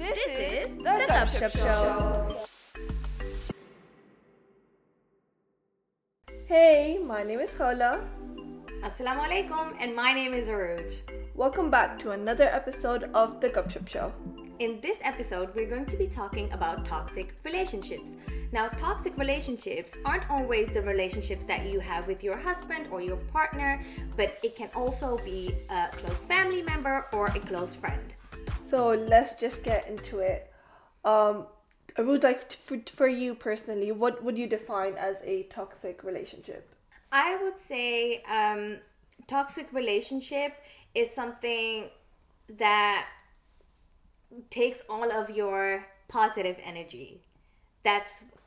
This, this is the Gupshup Show. Show. Hey, my name is Hola. Assalamu alaikum, and my name is Aruj. Welcome back to another episode of The Gupshup Show. In this episode, we're going to be talking about toxic relationships. Now, toxic relationships aren't always the relationships that you have with your husband or your partner, but it can also be a close family member or a close friend. So let's just get into it. Aruz, um, like for you personally, what would you define as a toxic relationship? I would say um, toxic relationship is something that takes all of your positive energy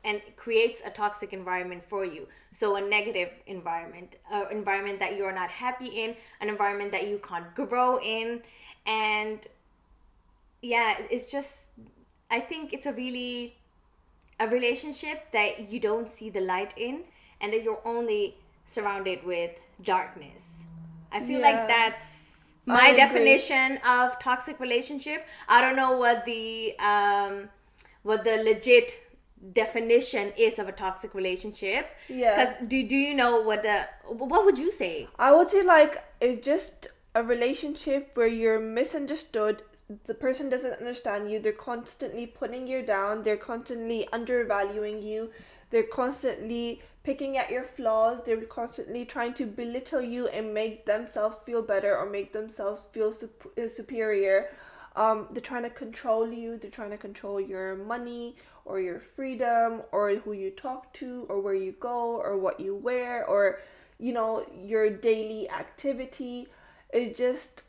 and creates a toxic environment for you. So a negative environment, an environment that you're not happy in, an environment that you can't grow in. And as just I thinks you don't see the light and your only surrounded with darkness I feel like I know what the Vuitton toxic the person doesn't understand you. They're constantly putting you down. They're constantly undervaluing you. They're constantly picking at your flaws. They're constantly trying to belittle you and make themselves feel better or make themselves feel uh, superior. Um, they're trying to control you. They're trying to control your money or your freedom or who you talk to or where you go or what you wear or, you know, your daily activity. It just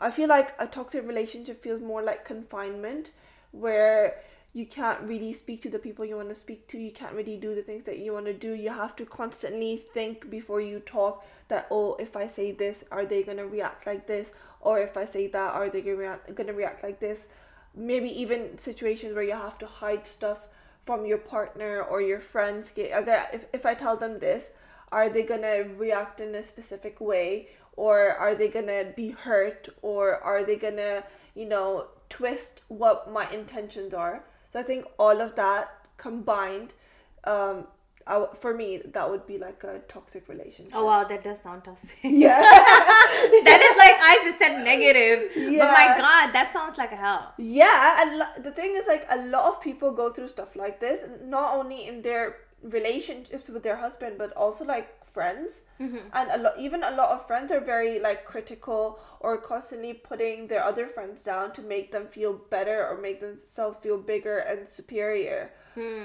I feel like a toxic relationship feels more like confinement, where you can't really speak to the people you want to speak to. You can't really do the things that you want to do. You have to constantly think before you talk that, oh, if I say this, are they going to react like this? Or if I say that, are they going to react like this? Maybe even situations where you have to hide stuff from your partner or your friends. Okay, if I tell them this, are they going to react in a specific way? Be hurt اور toast my intention اور relations with their husband but so like friends their other friends make them feel الیکم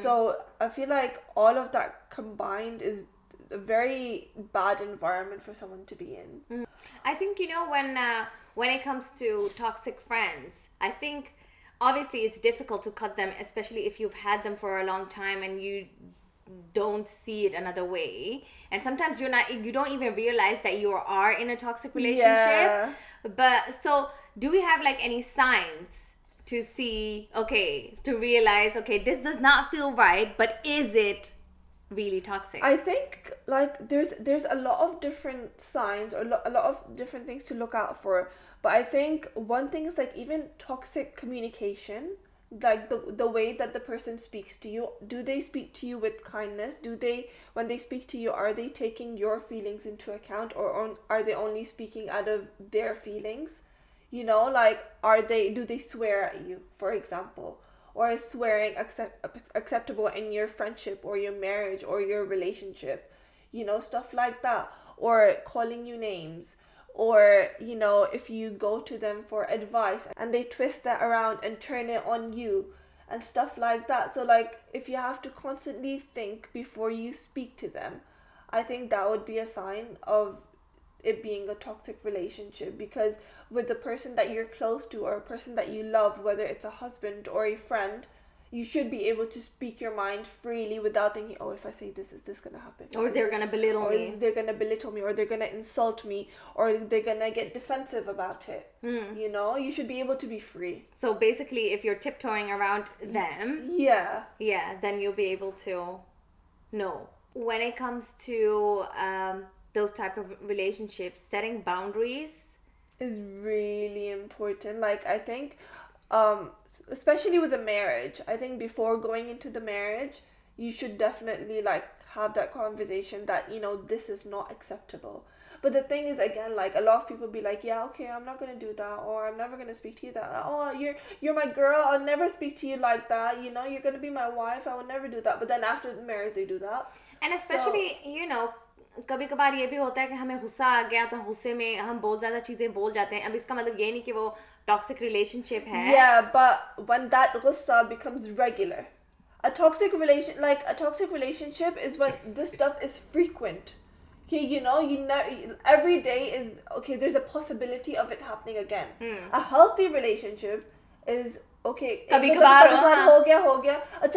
so I feel like all of دمبائنڈری bad environment فارمنک you know when when at سک friends I thinks difficult to cut اسپیشلیڈ them for time don't see it another way. And sometimes you don't even realize that you are in a toxic relationship. Yeah. But so do we have like any signs to see, to realize, this does not feel right, but is it really toxic? I think like there's a lot of different signs or a lot of different things to look out for. But I think one thing is like even toxic communication like the way that the person speaks to you. Do they speak to you with kindness? Do they, when they speak to you, are they taking your feelings into account, or are they only speaking out of their feelings? You know, like, do they swear at you, for example? Or is swearing acceptable in your friendship or your marriage or your relationship? You know, stuff like that. Or calling you names. Or, you know, if you go to them for advice and they twist that around and turn it on you and stuff like that. So, like, if you have to constantly think before you speak to them, I think that would be a sign of it being a toxic relationship, because with the person that you're close to or a person that you love, whether it's a husband or a friend, you should be able to speak your mind freely without thinking, oh, if I say this, is this gonna happen? Or they're gonna belittle or me. They're gonna belittle me, or they're gonna insult me, or they're gonna get defensive about it. Mm. You know, you should be able to be free. So basically, if you're tiptoeing around them, yeah, yeah, then you'll be able to know. When it comes to um, those type of relationships, setting boundaries is really important. Like I think um, especially with a marriage. I think before going into the marriage, you should definitely like have that conversation that you know this is not acceptable. But the thing is, again, like a lot of people be like, yeah, okay, I'm not gonna do that, or I'm never gonna speak to you that. Oh, you're you're my girl. I'll never speak to you like that. You know, you're gonna be my wife. I will never do that. But then after the marriage, they do that. And especially, so, you know. کبھی کبھار یہ بھی ہوتا ہے کہ ہمیں غصہ آ گیا تو غصے میں ہم بہت زیادہ چیزیں بول جاتے ہیں اب اس کا مطلب یہ نہیں کہ وہ اچھا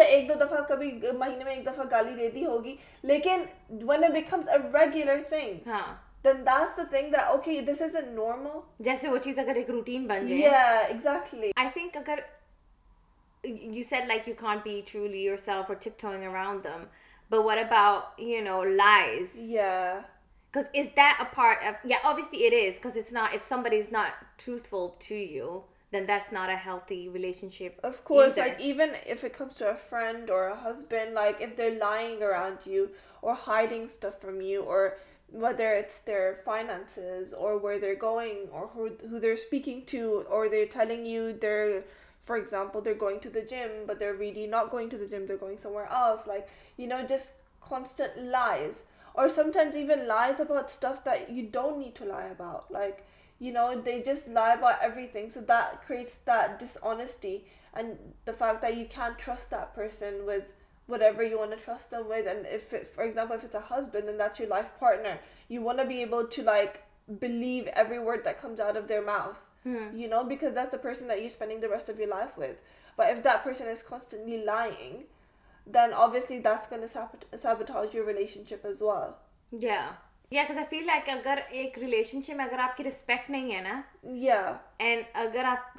ایک دو دفعہ کبھی مہینے میں ایک دفعہ گالی دے دی ہوگی لیکن نارمل جیسے وہ چیزینٹلیز not truthful whether it's their finances or where they're going or who they're speaking to, or they're telling you for example, they're going to the gym, but they're really not going to the gym, they're going somewhere else. Like, just constant lies, or sometimes even lies about stuff that you don't need to lie about. Like, they just lie about everything. So that creates that dishonesty and the fact that you can't trust that person with آپ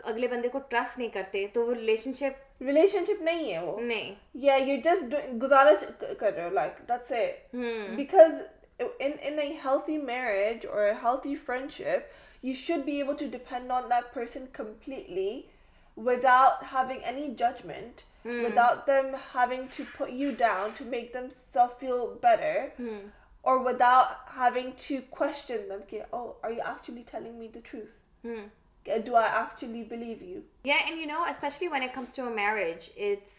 اگلے بندے کو trust نہیں کرتے تو وہ relation relation شپ نہیں ہے وہ نہیں یا یو جسٹ گزارا کر رہے ہو like that's it because in a healthy marriage اور healthy friendship you should be able to depend on that person completely without having any judgment without them having to put you down to make them self feel better اور without having to question them کہ oh are you actually telling me the truth do I actually believe you? Yeah, and you know, especially when it comes to a marriage, it's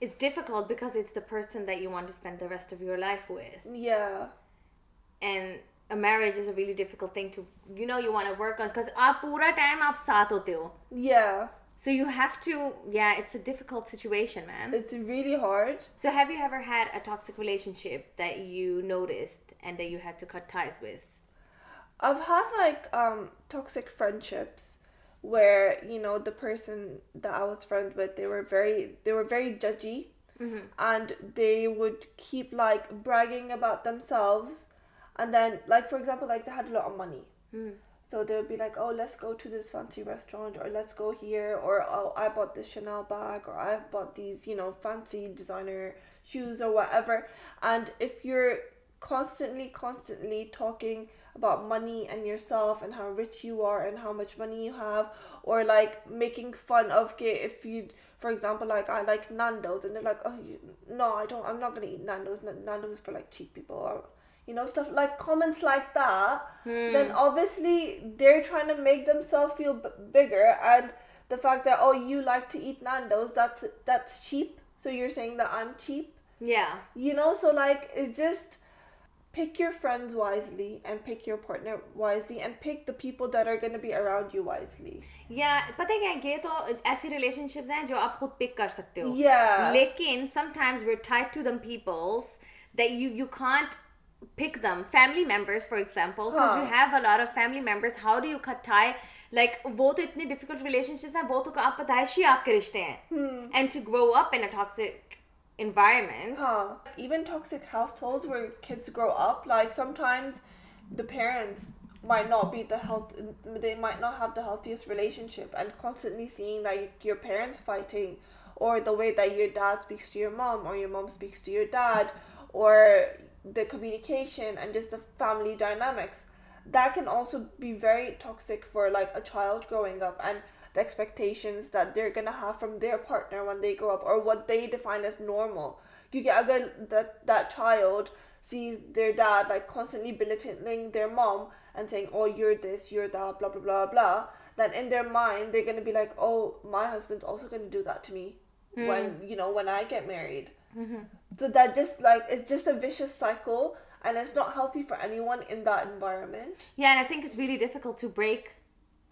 it's difficult because it's the person that you want to spend the rest of your life with. Yeah. And a marriage is a really difficult thing to you know you want to work on because a pura time up sato Yeah. So you have to yeah, it's a difficult situation, man. It's really hard. So have you ever had a toxic relationship that you noticed and that you had to cut ties with? I've had um, toxic friendships where, you know, the person that I was friends with, they were very judgy, mm-hmm. and they would keep bragging about themselves, and then for example they had a lot of money, mm. so they would be like, oh, let's go to this fancy restaurant, or let's go here, or oh, I bought this Chanel bag, or I bought these, you know, fancy designer shoes or whatever. And if you're constantly talking about money and you are safe and how rich you are and how much money you have اور making fun of you for example آئیک naan dose اینک M نوٹوز like تھا then obviously there ten O make them self you bigger and the fact like to eight nine those that's cheap so you seeing the I cheap you know so like just جو آپ پک کر سکتے ہو تو اتنی difficult ریلیشنش ہی آپ کے رشتے ہیں environment. Huh. Even toxic households where kids grow up, like sometimes the parents might not be they might not have the healthiest relationship, and constantly seeing like your parents fighting, or the way that your dad speaks to your mom or your mom speaks to your dad, or the communication and just the family dynamics, that can also be very toxic for like a child growing up. And اگر mom sense their mind there be like so that جس like just ویشسو and not ہیلپی for an environment very difficult to break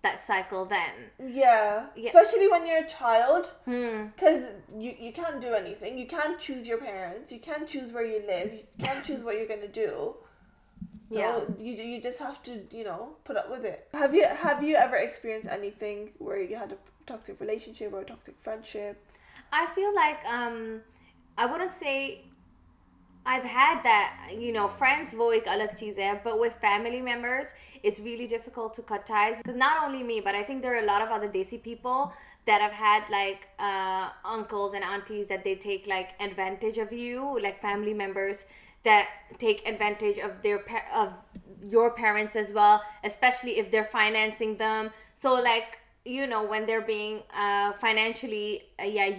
that cycle then. Yeah. yeah. Especially when you're a child. Because hmm. you, you can't do anything. You can't choose your parents. You can't choose where you live. You can't choose what you're going to do. So yeah. you, you just have to, you know, put up with it. Have you, have you ever experienced anything where you had a toxic relationship or a toxic friendship? I feel like, um, I wouldn't say I had the you know friends وہ ایک الگ چیز ہے but with family members it's really difficult to cut ties not only me but I think there are lot of other desi people there have had like uncles and aunties that they take like advantage of you you like family members the take advantage of the your parents especially if their financing them so like you know when they're being financially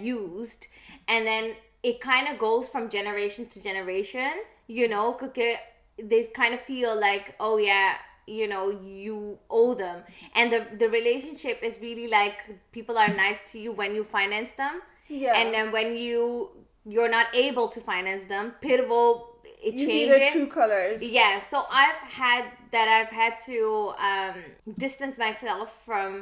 used and then uh کئی a goes from generation to generation you know کیوکے the can a feel like oh yeah you know you owe them and the the relationship is really like people are nice to you when you finance them and when you you are not able to finance them پھر وو یا so I the hidden makes from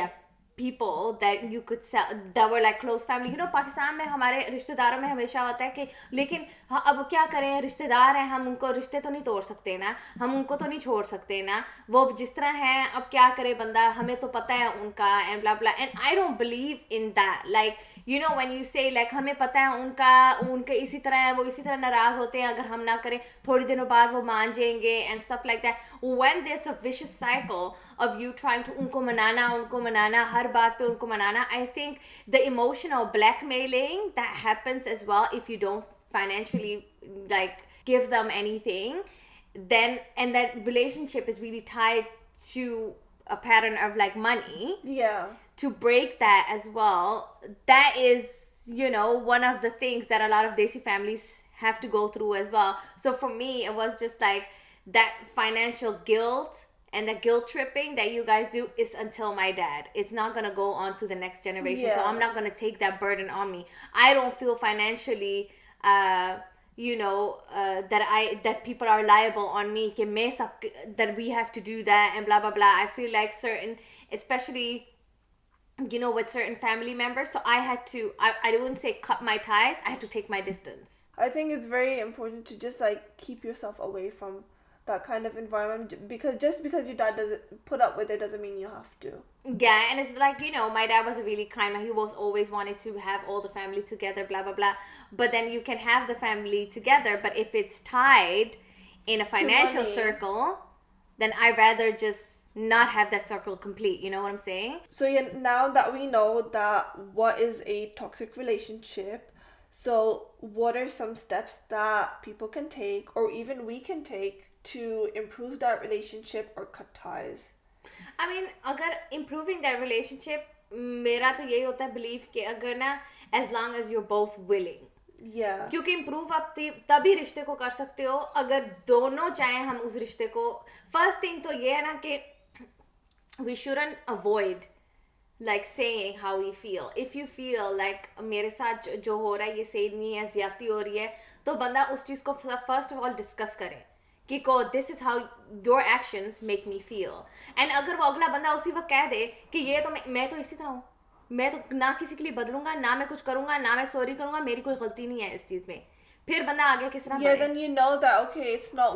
یا people that you could the were like close family you know Pakistan میں ہمارے رشتے داروں میں ہمیشہ ہوتا ہے کہ لیکن ہاں، اب کیا کریں رشتے دار ہیں ہم ان کو رشتے تو نہیں توڑ سکتے نا ہم ان کو تو نہیں چھوڑ سکتے نا وہ جس طرح ہیں اب کیا کرے بندہ ہمیں تو پتہ ہے ان کا and and blah blah I don't believe in like you know when you see like ہمیں پتہ ہے ان کا ان کے اسی طرح ہیں وہ اسی طرح ناراض ہوتے ہیں اگر ہم نہ کریں تھوڑی دنوں بعد وہ مان جائیں گے and like that when wish cycle of you trying to ان کو منانا ان کو منانا ہر بات پہ ان کو منانا I think the emotion of blackmailing that happens is وا if you don't financially like give them anything then and the relationship is we tied you Pir O like money to break the as و د از you know one of the things there it of desi families have to go through as وو for me was just like that financial girls and the girl shipping though guess do it's my dad it's not کن او on to the next generationally Uh, uh, that people are liable on me, that we have to do that and blah, blah, blah. I feel like especially, with certain family members. So I had to, I wouldn't say cut my ties. I had to take my distance. I think it's very important to just keep yourself away from circle then I was not hate circle we know the what is a talk Ripa so what are some steps the people can take اور take to improve that relationship or cut ties? I mean, agar improving that relationship میرا تو یہی ہوتا ہے belief کہ اگر نا as long as you're both willing yeah. کیونکہ امپروو آپ تبھی رشتے کو کر سکتے ہو اگر دونوں چاہیں ہم اس رشتے کو فرسٹ تھنگ تو یہ ہے نا کہ we shouldn't avoid like seeing how you feel if you feel like میرے ساتھ جو ہو رہا ہے یہ سیم نہیں ہے زیادتی ہو رہی ہے تو بندہ اس چیز کو فرسٹ آف آل ڈسکس کریں کہ this is how your make me feel and اگر وہ اگلا بندہ اسی وقت کہہ دے کہ یہ تو میں تو اسی طرح ہوں میں تو نہ کسی کے لیے بدلوں گا نہ میں کچھ کروں گا نہ میں سوری کروں گا میری کوئی غلطی نہیں ہے اس چیز میں پھر بندہ آگے کس طرح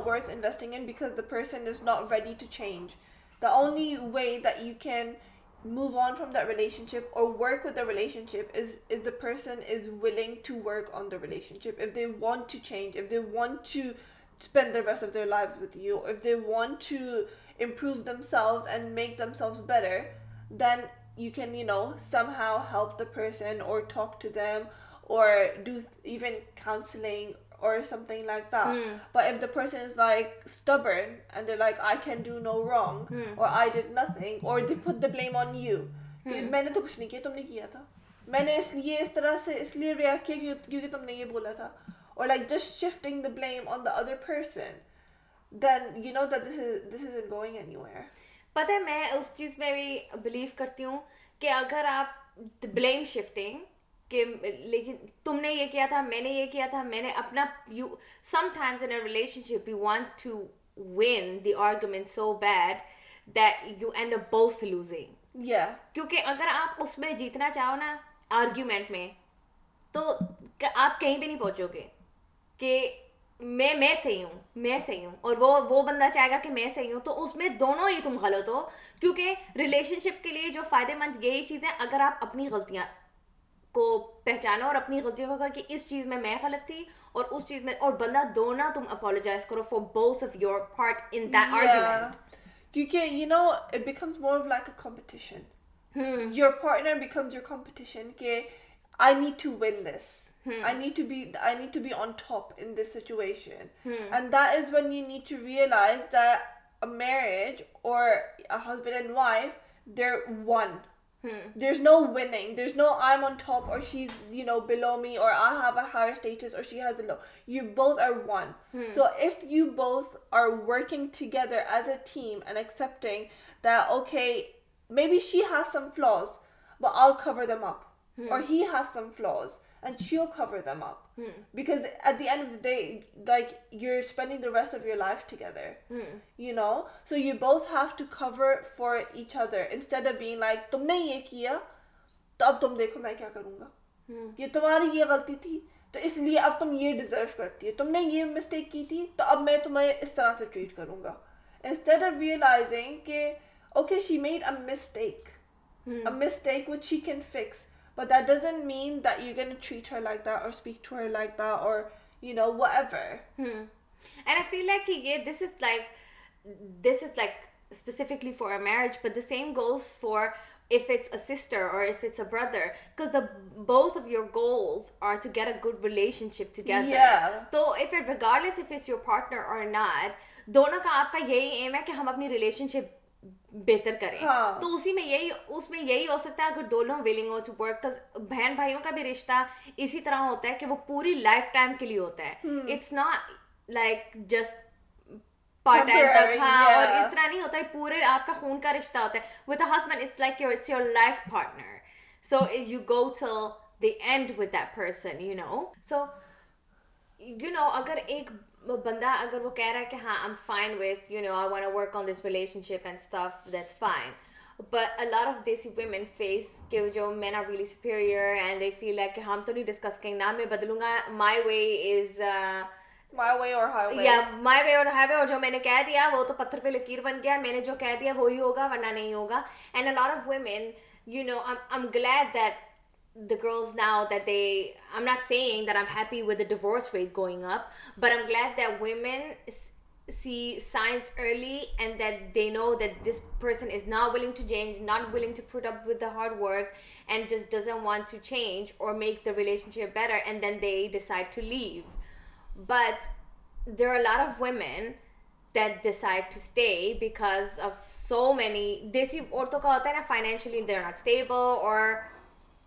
میں نے تو کچھ نہیں کیا تم نے کیا تھا میں نے اس طرح سے اس لیے ریئیکٹ کیا کیونکہ تم نے یہ بولا تھا or like just shifting the the blame on other person then you know this isn't going anywhere پتہ میں اس چیز میں بھی بلیو کرتی ہوں کہ اگر آپ بلیم شفٹنگ کہ لیکن تم نے یہ کیا تھا میں نے یہ کیا تھا میں نے اپنا you sometimes in relationship you want to win the argument so bad you and a Bose losing یا کیونکہ اگر آپ اس میں جیتنا چاہو نا آرگیومنٹ میں تو آپ کہیں بھی نہیں پہنچو گے کہ میں میں صحیح ہوں میں صحیح ہوں اور وہ وہ بندہ چاہے گا کہ میں صحیح ہوں تو اس میں دونوں ہی تم غلط ہو کیونکہ ریلیشن شپ کے لیے جو فائدے مند یہی چیزیں اگر آپ اپنی غلطیاں کو پہچانو اور اپنی غلطیوں کو کہا کہ اس چیز میں میں غلط تھی اور اس چیز میں اور بندہ دونوں تم اپولوجائز کرو for both of your part in that argument کیونکہ you know it becomes becomes more like a competition competition your your partner کہ I need to win this marriage اور تھیم اینڈ ایک دو می be she has some flaws all cover them up hellos and Shiv خور them up because of your life together to cover for each other instead like تم نے یہ کیا تو اب تم دیکھو میں کیا کروں گا یہ تمہاری یہ غلطی تھی تو اس لیے اب تم یہ ڈیزرو کرتی ہو تم نے یہ مسٹیک کی تھی تو اب میں تمہیں اس طرح سے ٹریٹ کروں گا انسٹیٹ آف ریئلائزنگ کہ okay she made a mistake which he can fix یہ this is like this is like specifically for a marriage but the same goals for if it's a sister اور brother both of your goals a good relation تو partner اور نیٹ دونوں کا آپ کا یہی ایم ہے کہ ہم اپنی ریلیشن شپ بہتر کریں ہاں۔ تو اسی میں یہی اس میں یہی ہو سکتا ہے اگر دونوں ولنگ ہو ٹو ورک بہن بھائیوں کا بھی رشتہ اسی طرح ہوتا ہے کہ وہ پوری لائف ٹائم کے لیے ہوتا ہے اٹس ناٹ لائک جسٹ اس طرح نہیں ہوتا ہے پورے آپ کا خون کا رشتہ ہوتا ہے with husband it's like your it's your life partner so you go to the end with that person you know so you know اگر ایک بندہ اگر وہ کہہ رہا ہے کہ ہاں I am fine with you know I work on this relationship and and stuff that's fine but of desi women face کہ کہ جو men are really superior they feel ہے ہم تو نہیں ڈسکس کریں نہ میں بدلوں گا مائی وے از مائی وے اور ہائی وے اور جو میں نے کہہ دیا وہ تو پتھر پہ لکیر بن گیا میں نے جو کہہ دیا وہی ہوگا ورنہ نہیں ہوگا and a lot of women you know I am glad that the girls now that they I am not seeing there I happy ودورس ویت going up but I glad that women see signs early and that they know that this person is now willing to change not willing to put up with the hard work and just doesn't want to change or make the relation ship better and then they decide to leave but there are lot of women that decide to stay because of so many desi عورتوں کا ہوتا ہے نا financially there not stable or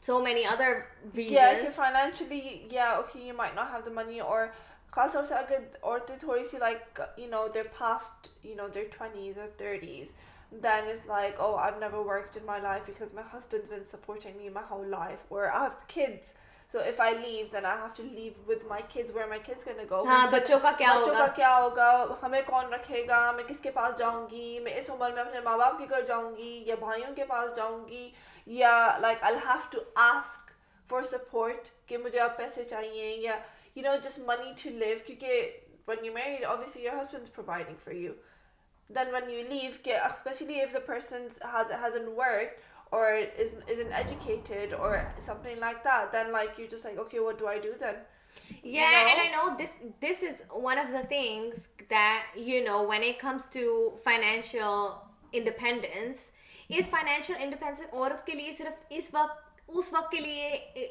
so many other financially not have the money اور خاص طور سے اگر اوور تھی تھوڑی سی like you know their fast you know their twenties اور thirties then is like oh I never work in my life because my husband when support and life اور so if I leave then I have to leave with my kids where my kids can go ہاں بچوں کا کیا بچوں کا کیا ہوگا ہمیں کون رکھے گا میں کس کے پاس جاؤں گی میں اس عمر میں اپنے ماں باپ کے گھر جاؤں گی یا بھائیوں کے پاس جاؤں گی یا like I have to ask for support کہ مجھے اب پیسے چاہیے یا you know just money to لیو کیونکہ when you marry obviously your husband providing for you then when you leave کہ especially if the person has an work ینشل independence is financial independence عورت کے لیے صرف اس وقت اس وقت کے لیے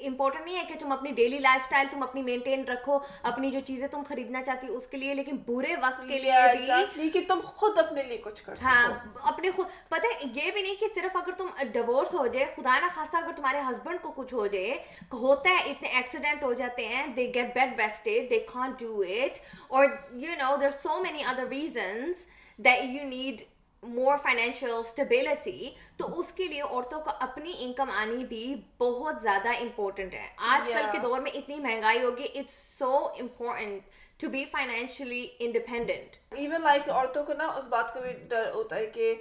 امپورٹنٹ نہیں ہے کہ تم اپنی ڈیلی لائف سٹائل تم اپنی مینٹین رکھو اپنی جو چیزیں تم خریدنا چاہتی ہو اس کے لیے لیکن برے وقت کے لیے لیکن تم خود اپنے لیے کچھ کر ہاں اپنے خود پتہ یہ بھی نہیں کہ صرف اگر تم ڈیورس ہو جائے خدا نہ خاصہ اگر تمہارے ہسبینڈ کو کچھ ہو جائے ہوتا ہے اتنے ایکسیڈنٹ ہو جاتے ہیں they get bed wasted they can't do it اور you know there so many other reasons that you need more financial stability تو اس کے لیے عورتوں کو اپنی انکم آنی بھی بہت زیادہ امپورٹنٹ ہے آج کل کے دور میں اتنی مہنگائی ہوگی it's so important to be financially independent even like عورتوں کو نا اس بات کا بھی ڈر ہوتا ہے کہ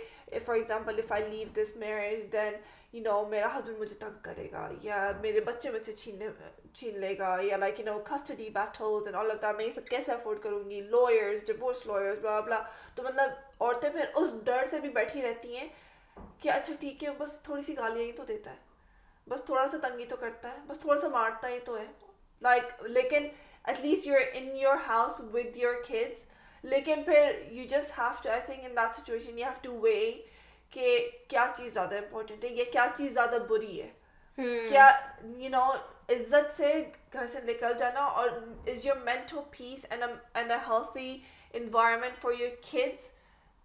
for example if I leave this marriage then you know میرا ہسبینڈ مجھے تنگ کرے گا یا میرے بچے مجھ سے چھیننے چھین لے گا یا لائک یو نو کسٹڈی بیٹھوز میں یہ سب کیسے افورڈ کروں گی لوئرس ڈیورس لوئرس بلا بلا تو مطلب عورتیں پھر اس ڈر سے بھی بیٹھی رہتی ہیں کہ اچھا ٹھیک ہے بس تھوڑی سی گالیاں ہی تو دیتا ہے بس تھوڑا سا تنگی تو کرتا ہے بس تھوڑا سا مارتا ہی تو ہے لائک لیکن at least you in your house with your kids لیکن پھر you just have to I think in that situation you have to weigh کہ کیا چیز زیادہ امپورٹنٹ ہے یا کیا چیز زیادہ بری ہے کیا یو نو عزت سے گھر سے نکل جانا اور is your mental and peace a healthy environment for your kids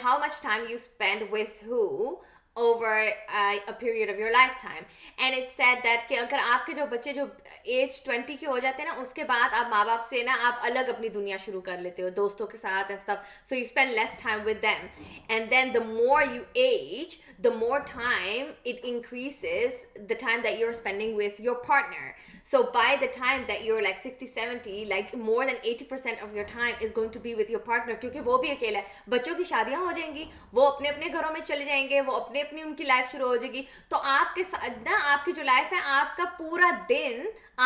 how much time you spend with who over lifetime and it said that کہ اگر آپ کے جو بچے جو ایج ٹوینٹی کے ہو جاتے ہیں نا اس کے بعد آپ ماں باپ سے نا آپ الگ اپنی دنیا شروع کر لیتے ہو دوستوں کے ساتھ اینڈ سب so you spend less time with them and then the more you age the more time it increases the time that you are spending with your partner so by the time that you like sixty seventy like more than eighty percent of your time is going to be with your partner کیونکہ وہ بھی اکیلا ہے بچوں کی شادیاں ہو جائیں گی وہ اپنے اپنے گھروں میں چلے جائیں گے وہ اپنے اپنی ان کی لائف شروع ہو جائے گی تو آپ کے ساتھ نا آپ کی جو لائف ہے آپ کا پورا دن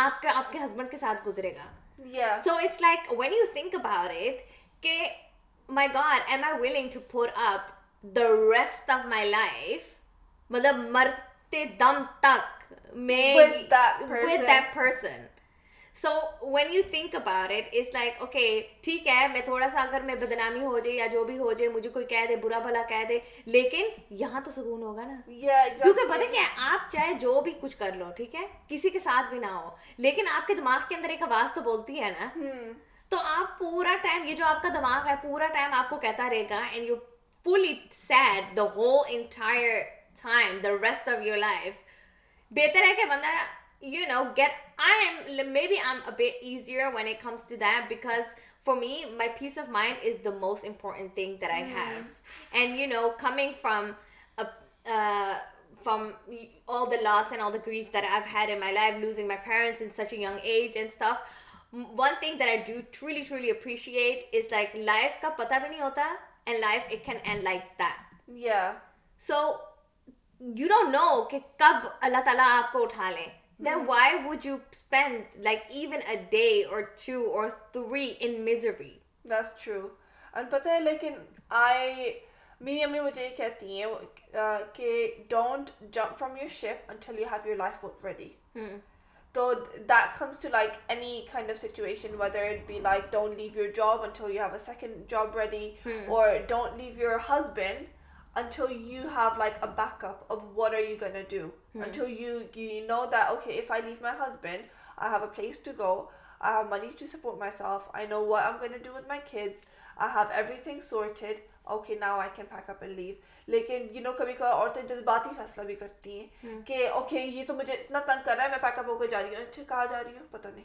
آپ کا آپ کے ہسبینڈ کے ساتھ گزرے گا so it's like when you think about it کہ my God am I willing to پور up the rest of my life مطلب مرتے دم تک میں so when you think about it like okay ٹھیک ہے میں تھوڑا سا اگر میں بدنامی ہو جائے یا جو بھی ہو جائے مجھے کوئی کہہ کہہ دے دے برا بھلا لیکن یہاں تو سکون ہوگا نا کیونکہ کیا آپ چاہے جو بھی کچھ کر لو ٹھیک ہے کسی کے ساتھ بھی نہ ہو لیکن آپ کے دماغ کے اندر ایک آواز تو بولتی ہے نا hmm. تو آپ پورا ٹائم یہ جو آپ کا دماغ ہے پورا ٹائم آپ کو کہتا رہے گا and you said the the entire time rest of your life بہتر ہے کہ بندہ you know get I maybe I easier when it comes to دکاز for me my peace of mind is the most important there I and you know coming losing age and one thing there the truly truly appreciate like life کا پتہ بھی نہیں ہوتا and life and like do do know کہ کب اللہ تعالیٰ آپ کو اٹھا لیں then why would you spend like even a day or or two three the why would you spend like even I میری امی مجھے یہ کہتی ہیں کہ don't from your until you have your life ready تو دمس to like any kind of situation whether it be like leave your job you have a second job ready or don't leave your husband until you have like a backup of what are you gonna do mm. until you you know that okay if i leave my husband i have a place to go i have money to support myself i know what i'm gonna do with my kids i have everything sorted okay now i can pack up and leave لیکن you know کبھی کبھی عورتیں جذباتی فیصلہ بھی کرتی ہیں کہ اوکے یہ تو مجھے اتنا تنگ کر رہا ہے میں پیک اپ ہو کے جا رہی ہوں اچھا کہاں جا رہی ہوں پتہ نہیں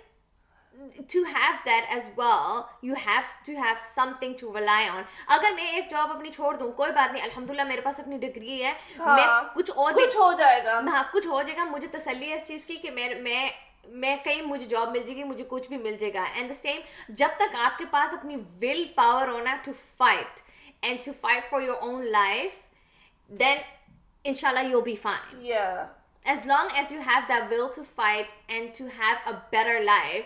have have that as you have to have something to dun on اگر میں ایک جاب اپنی چھوڑ دوں کوئی بات نہیں الحمد للہ میرے پاس اپنی ڈگری ہے ہاں،, ہاں کچھ ہو جائے گا مجھے تسلی ہے اس چیز کی کہیں مجھے جاب مل جائے گی مجھے کچھ بھی مل جائے گا اینڈ دا سیم جب تک آپ کے پاس اپنی ول پاور ہونا to fight and to fight for your own life then ان شاء اللہ you be fine as long as you have the will to fight and to have a better life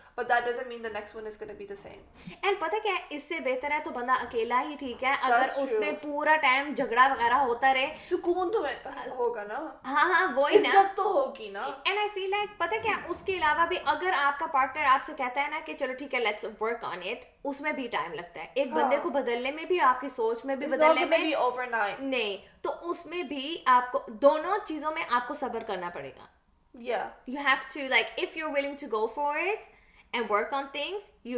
but that doesn't mean the next one is gonna be the same and پتہ کیا ہے اس سے بہتر ہے تو بندہ اکیلا ہی ٹھیک ہے اگر اس میں پورا ٹائم جھگڑا وغیرہ ہوتا رہے سکون تو ہوگا نا ہاں ہاں وہی نا عزت تو ہوگی نا اینڈ آئی فیل لائک پتہ کیا اس کے علاوہ بھی اگر آپ کا پارٹنر آپ سے کہتا ہے نا کہ چلو ٹھیک ہے لیٹس ورک آن اٹ اس میں بھی ٹائم لگتا ہے ایک بندے کو بدلنے میں بھی آپ کی سوچ میں بھی بدلنے میں بھی اوور نائٹ نہیں تو اس میں بھی آپ کو دونوں چیزوں میں آپ کو صبر کرنا پڑے گا یا you have to like if you willing to go for it بھی آپ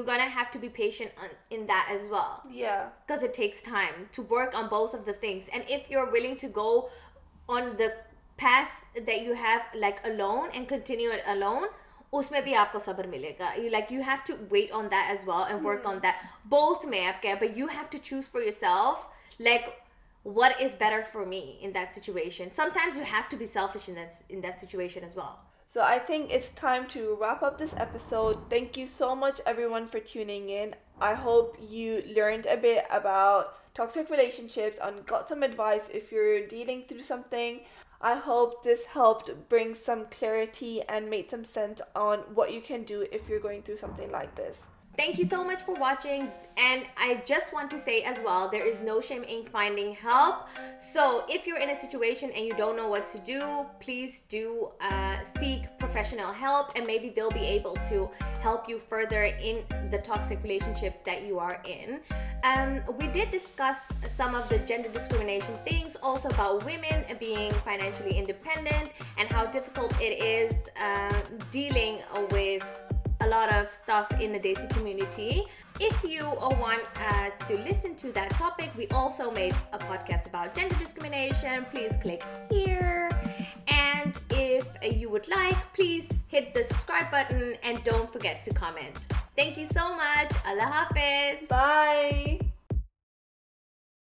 کو صبر ملے گا So I think it's time to wrap up this episode. Thank you so much everyone for tuning in. I hope you learned a bit about toxic relationships and got some advice if you're dealing through something. I hope this helped bring some clarity and made some sense on what you can do if you're going through something like this. Thank you so much for watching, and I just want to say as well, there is no shame in finding help. So if you're in a situation and you don't know what to do, please do uh, seek professional help, and maybe they'll be able to help you further in the toxic relationship that you are in. Um, we did discuss some of the gender discrimination things, also about women being financially independent and how difficult it is uh, dealing with a lot of stuff in the Desi community. If you want uh, to listen to that topic, we also made a podcast about gender discrimination. Please click here. And if you would like, please hit the subscribe button and don't forget to comment. Thank you so much. Allah Hafiz. Bye.